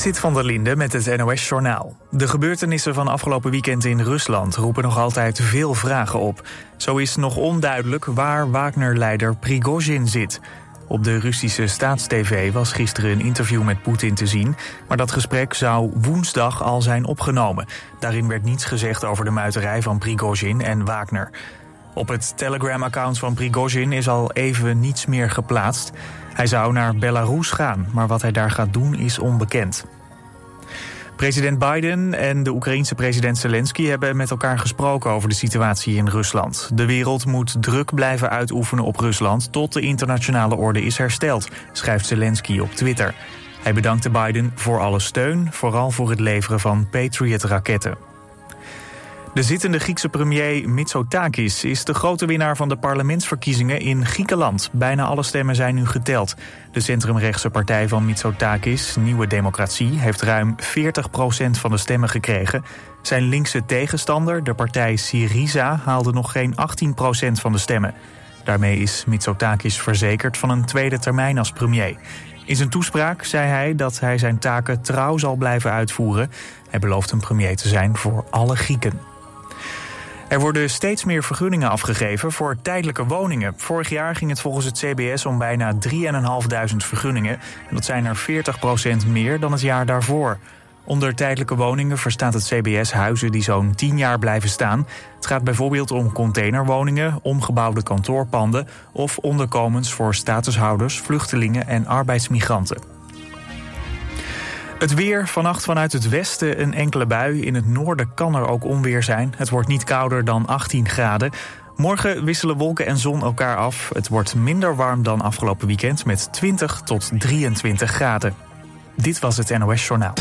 Zit van der Linde met het NOS-journaal. De gebeurtenissen van afgelopen weekend in Rusland roepen nog altijd veel vragen op. Zo is nog onduidelijk waar Wagner-leider Prigozhin zit. Op de Russische staatstv was gisteren een interview met Poetin te zien... maar dat gesprek zou woensdag al zijn opgenomen. Daarin werd niets gezegd over de muiterij van Prigozhin en Wagner. Op het Telegram-account van Prigozhin is al even niets meer geplaatst... Hij zou naar Belarus gaan, maar wat hij daar gaat doen is onbekend. President Biden en de Oekraïense president Zelensky hebben met elkaar gesproken over de situatie in Rusland. De wereld moet druk blijven uitoefenen op Rusland tot de internationale orde is hersteld, schrijft Zelensky op Twitter. Hij bedankte Biden voor alle steun, vooral voor het leveren van Patriot-raketten. De zittende Griekse premier Mitsotakis is de grote winnaar van de parlementsverkiezingen in Griekenland. Bijna alle stemmen zijn nu geteld. De centrumrechtse partij van Mitsotakis, Nieuwe Democratie, heeft ruim 40% van de stemmen gekregen. Zijn linkse tegenstander, de partij Syriza, haalde nog geen 18% van de stemmen. Daarmee is Mitsotakis verzekerd van een tweede termijn als premier. In zijn toespraak zei hij dat hij zijn taken trouw zal blijven uitvoeren. Hij belooft een premier te zijn voor alle Grieken. Er worden steeds meer vergunningen afgegeven voor tijdelijke woningen. Vorig jaar ging het volgens het CBS om bijna 3.500 vergunningen. En dat zijn er 40% meer dan het jaar daarvoor. Onder tijdelijke woningen verstaat het CBS huizen die zo'n 10 jaar blijven staan. Het gaat bijvoorbeeld om containerwoningen, omgebouwde kantoorpanden... of onderkomens voor statushouders, vluchtelingen en arbeidsmigranten. Het weer, vannacht vanuit het westen een enkele bui. In het noorden kan er ook onweer zijn. Het wordt niet kouder dan 18 graden. Morgen wisselen wolken en zon elkaar af. Het wordt minder warm dan afgelopen weekend met 20 tot 23 graden. Dit was het NOS Journaal.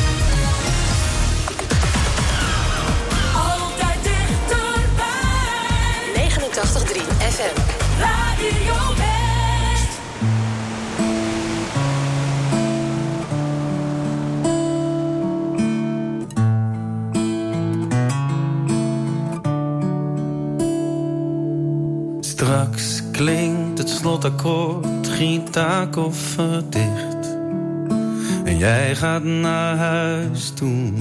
Het slotakkoord, gitaankoffer dicht. En jij gaat naar huis toe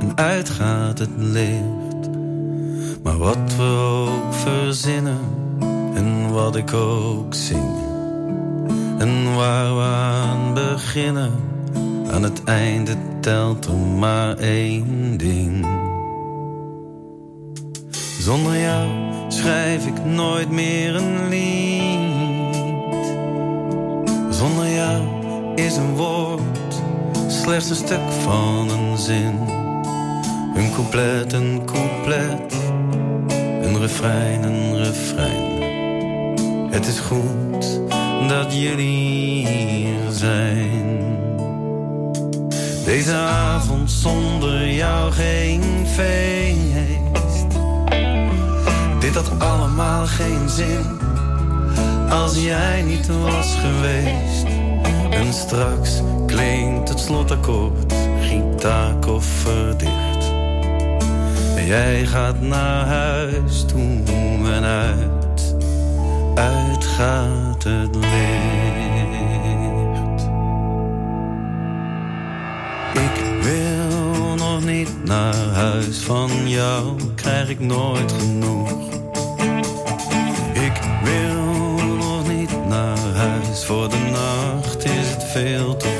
en uitgaat het licht. Maar wat we ook verzinnen en wat ik ook zing. En waar we aan beginnen, aan het einde telt er maar één ding. Zonder jou schrijf ik nooit meer een lied. Is een woord slechts een stuk van een zin. Een couplet, een couplet, een refrein, een refrein. Het is goed dat jullie hier zijn. Deze avond zonder jou geen feest. Dit had allemaal geen zin als jij niet was geweest. En straks klinkt het slotakkoord, gitaankoffer dicht. Jij gaat naar huis toe en uit, uit gaat het licht. Ik wil nog niet naar huis van jou, krijg ik nooit genoeg. Is het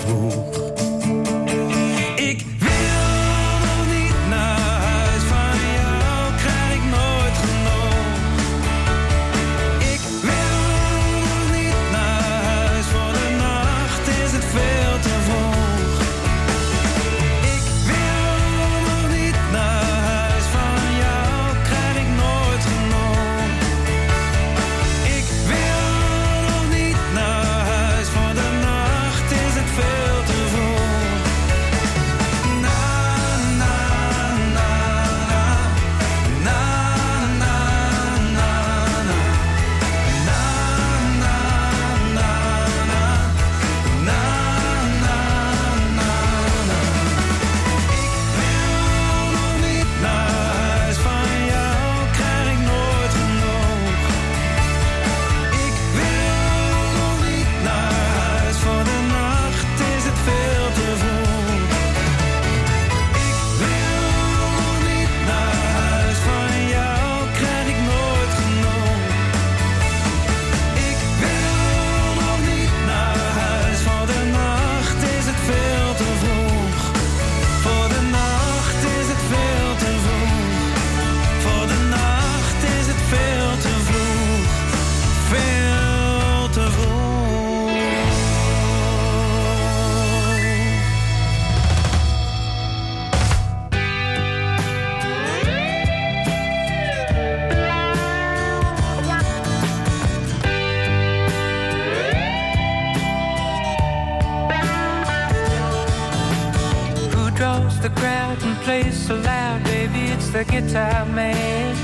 the crowd and plays so loud, baby, it's the guitar man.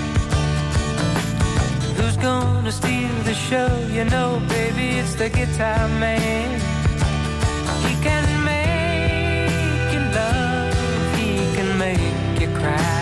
Who's gonna steal the show? You know, baby, it's the guitar man. He can make you love, he can make you cry.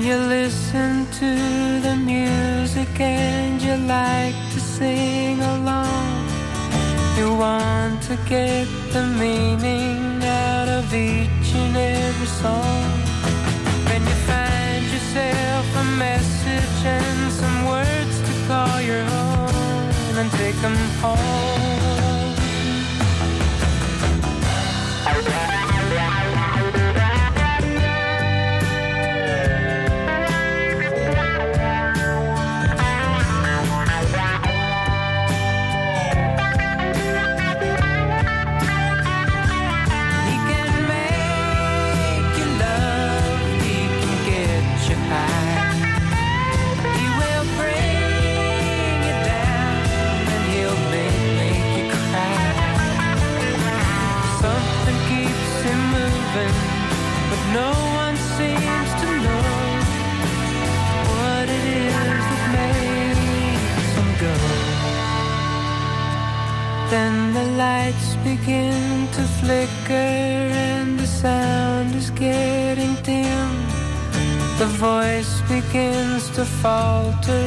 When you listen to the music and you like to sing along, you want to get the meaning out of each and every song. When you find yourself a message and some words to call your own and take them home. to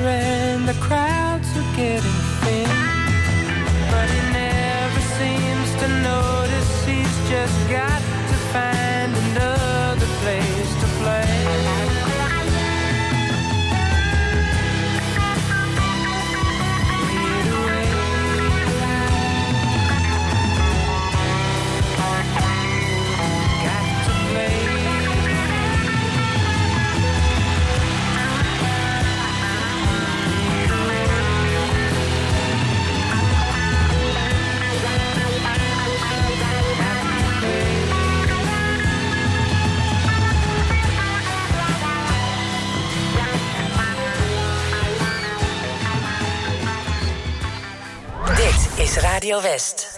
Radio West.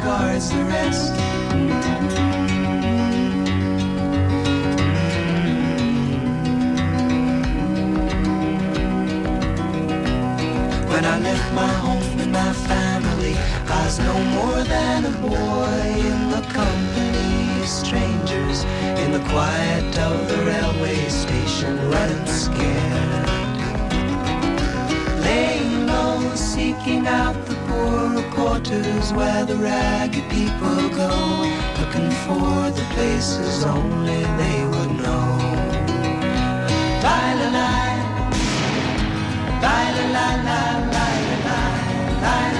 cards are empty.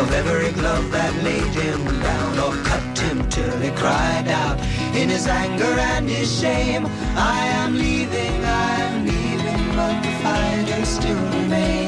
of every glove that laid him down or cut him till he cried out in his anger and his shame. I am leaving, I am leaving, but the fighting still remains.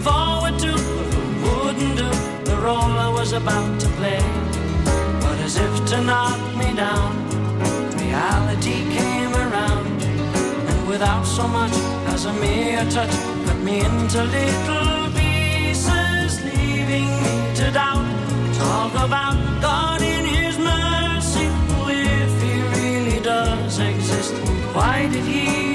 Forward to wouldn't do the role I was about to play. But as if to knock me down, reality came around, and without so much as a mere touch, cut me into little pieces, leaving me to doubt. Talk about God in His mercy, if He really does exist. Why did He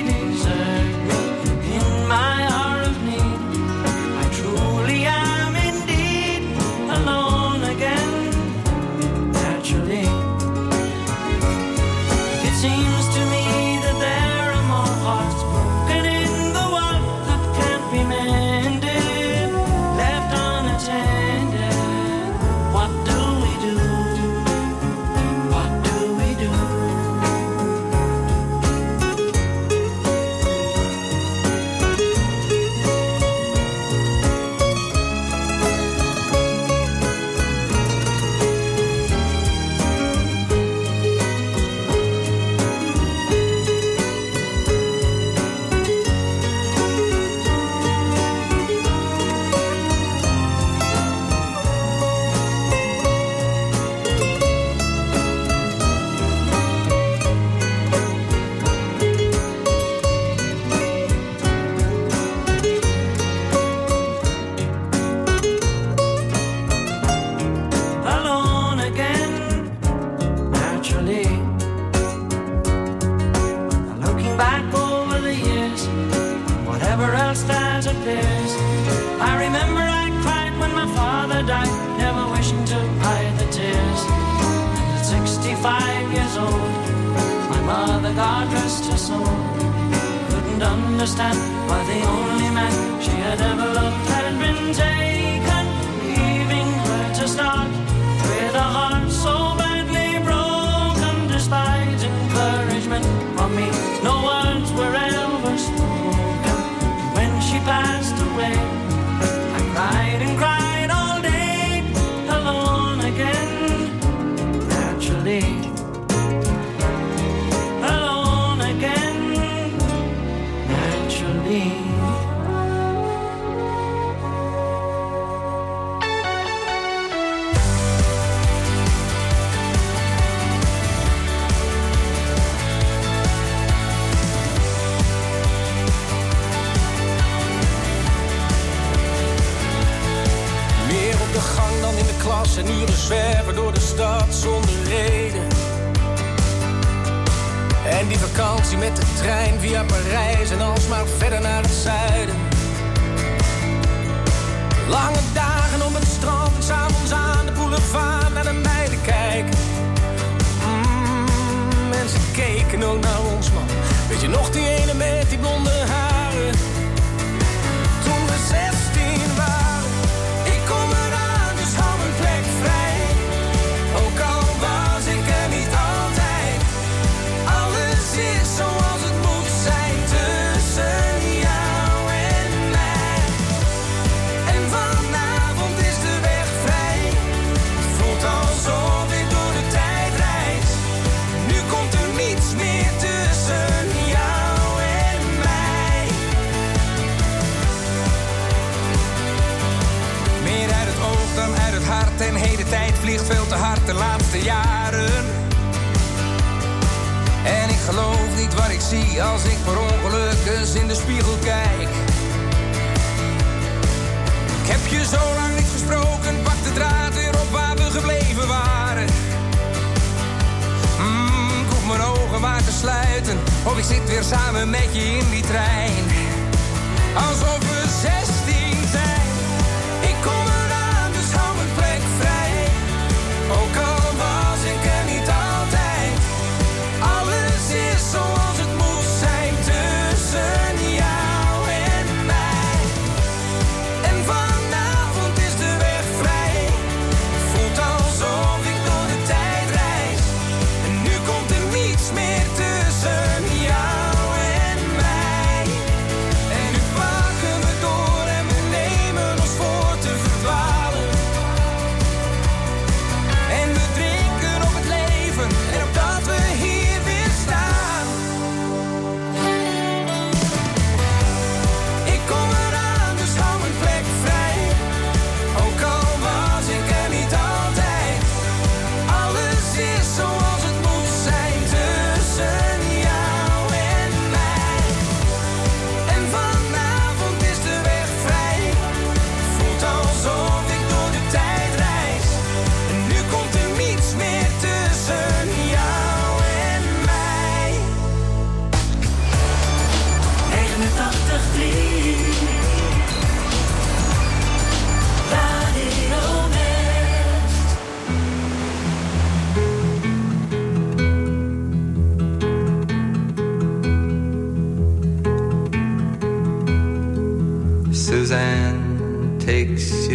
God rest her soul, couldn't understand why the only man she had ever loved had been taken, leaving her to start zwerven door de stad zonder reden. En die vakantie met de trein via Parijs en alsmaar verder naar het zuiden. Lange dagen op het strand s'avonds aan de boulevard naar de meiden kijken. Mm, mensen keken ook naar ons man. Weet je nog die ene met die blonde haren?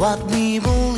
what we want.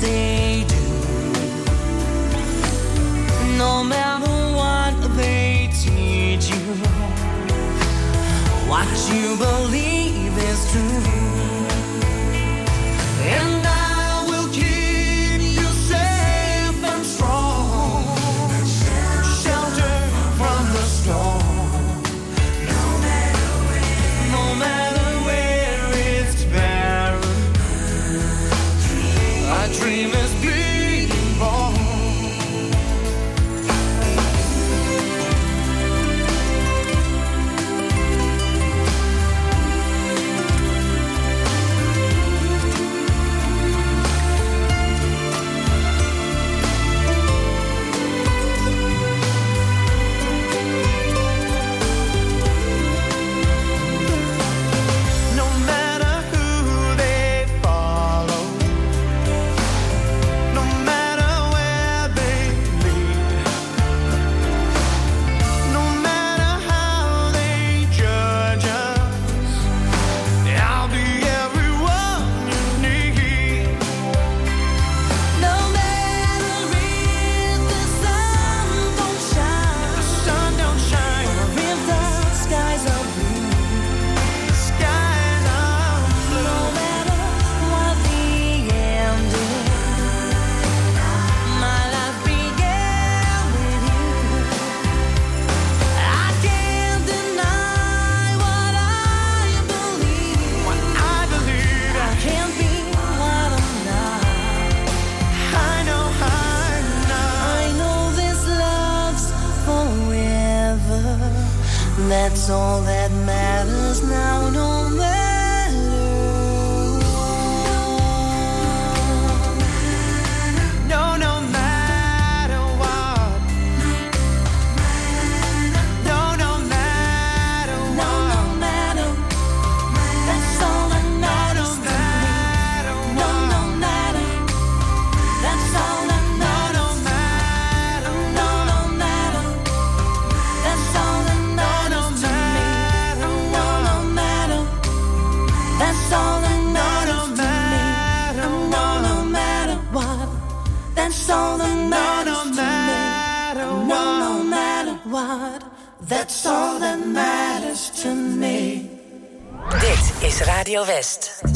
they do. No matter what they teach you, what you believe is true. all that matters now. That's all that matters to me. Dit is Radio West.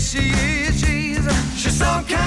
she is. She's, she's some kind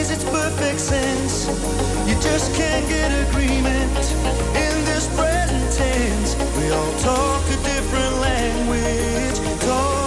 makes its perfect sense. You just can't get agreement in this present tense. We all talk a different language. Talk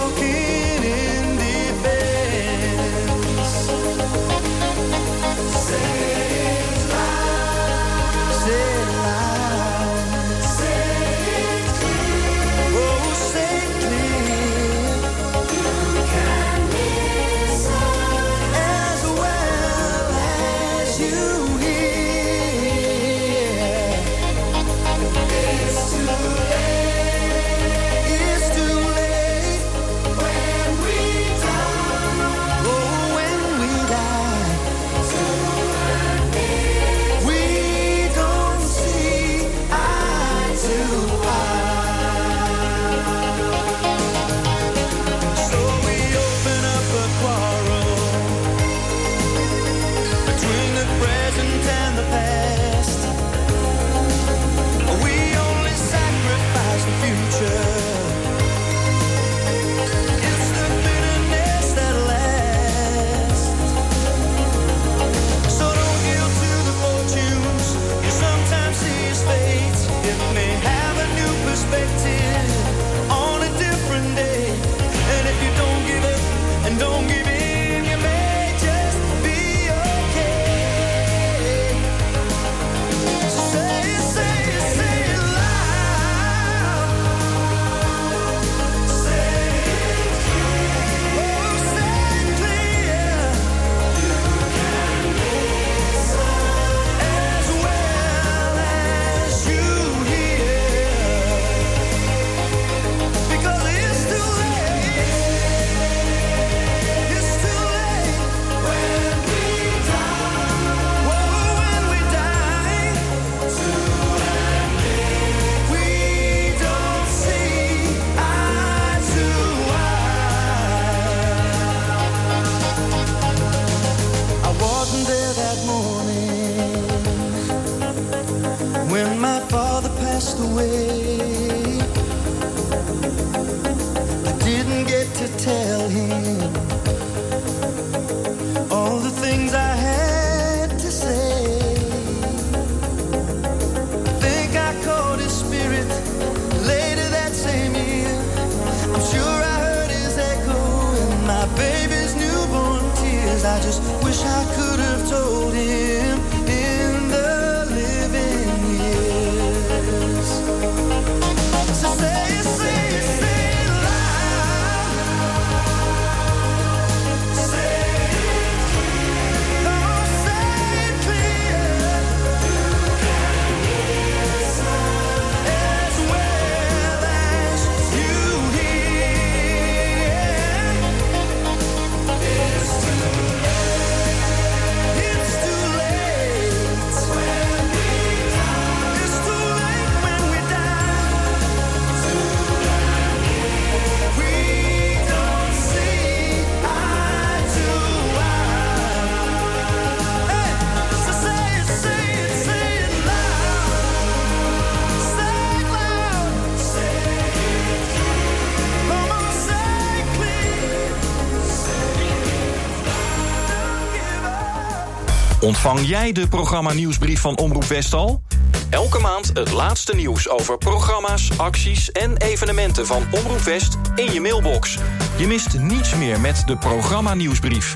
Ontvang jij de programma nieuwsbrief van Omroep Westal? Elke maand het laatste nieuws over programma's, acties en evenementen van Omroep West in je mailbox. Je mist niets meer met de programma nieuwsbrief.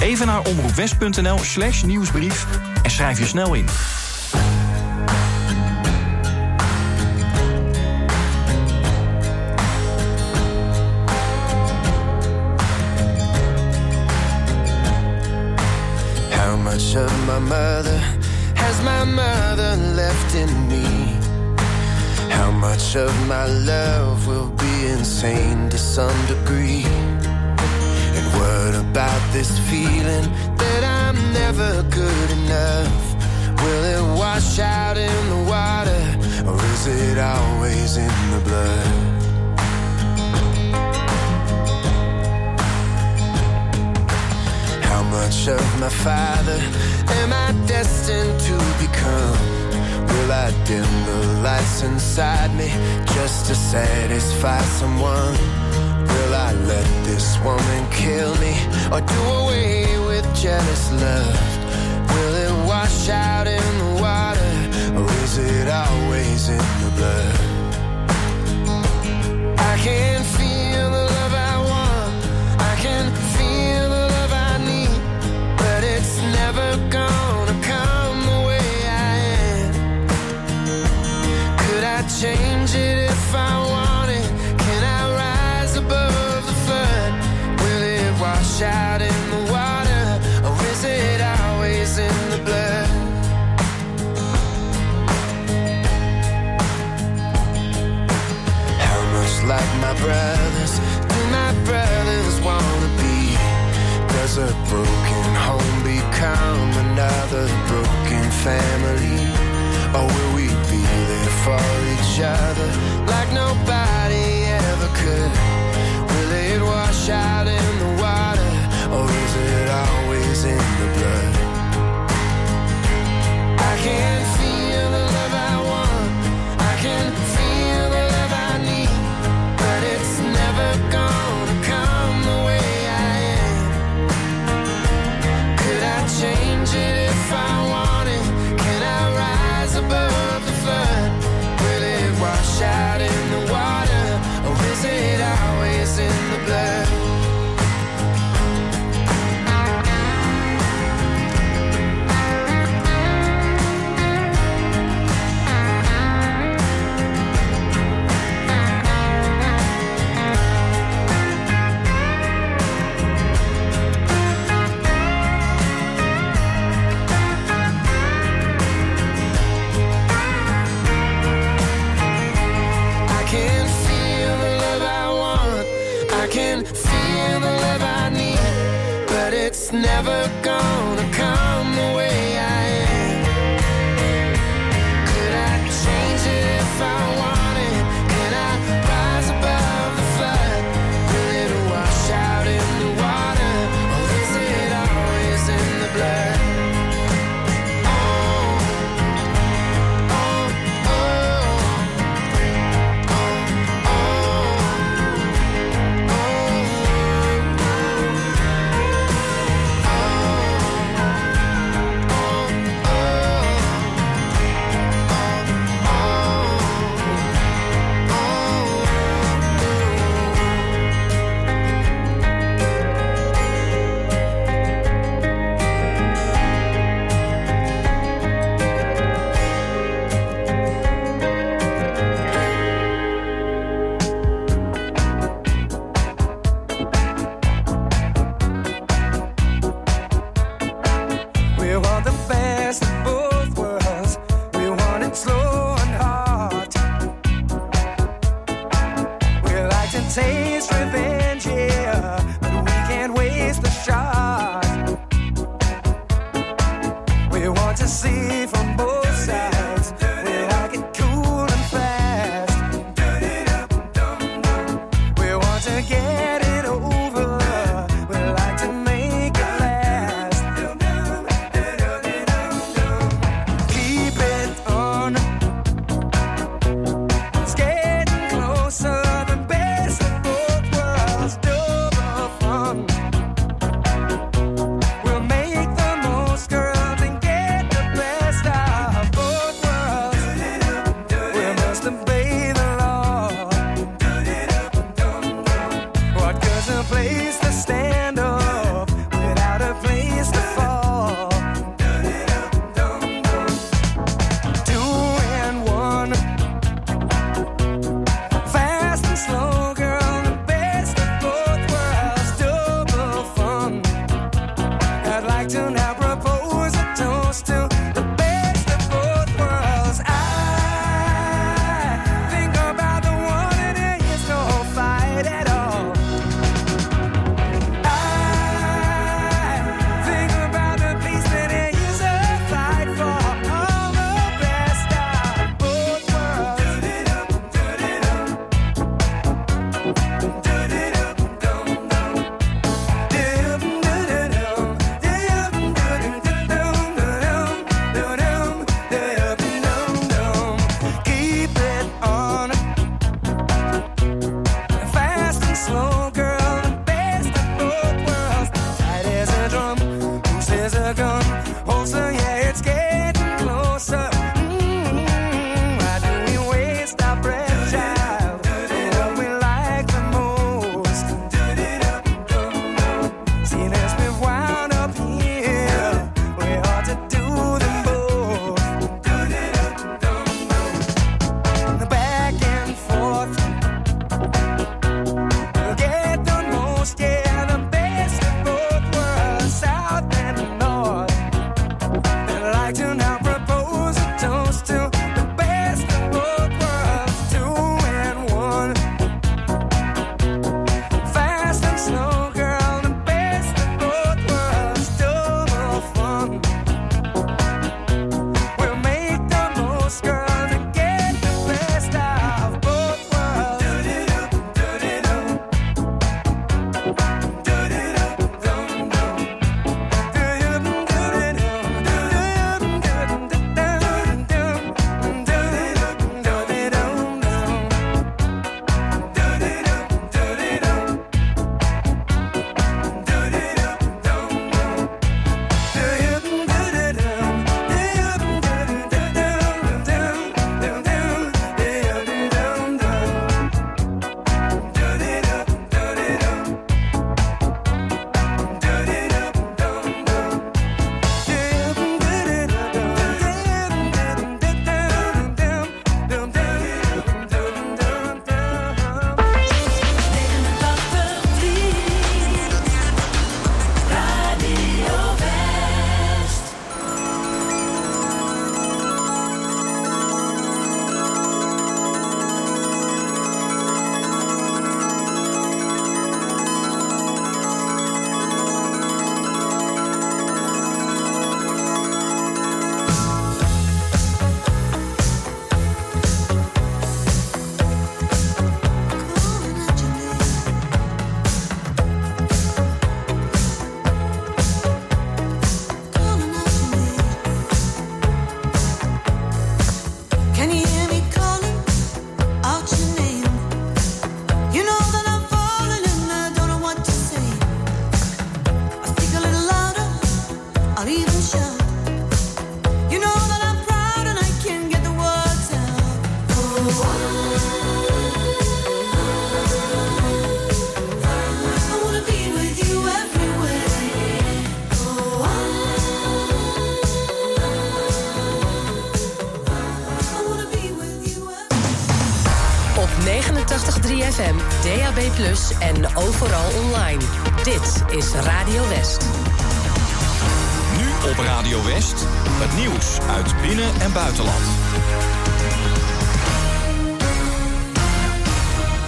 Even naar omroepwest.nl slash nieuwsbrief en schrijf je snel in. Much of my mother has my mother left in me? How much of my love will be insane to some degree? And what about this feeling that I'm never good enough? Will it wash out in the water or is it always in the blood? Much of my father am I destined to become? Will I dim the lights inside me just to satisfy someone? Will I let this woman kill me or do away with jealous love? Will it wash out in the water or is it always in the blood? I can change it if I wanted? Can I rise above the flood? Will it wash out in the water? Or is it always in the blood? How much like my brothers do my brothers wanna be? Does a broken home become another broken family? Or will we be there for each other like nobody ever could? Will it wash out in the water or is it always in the blood? I can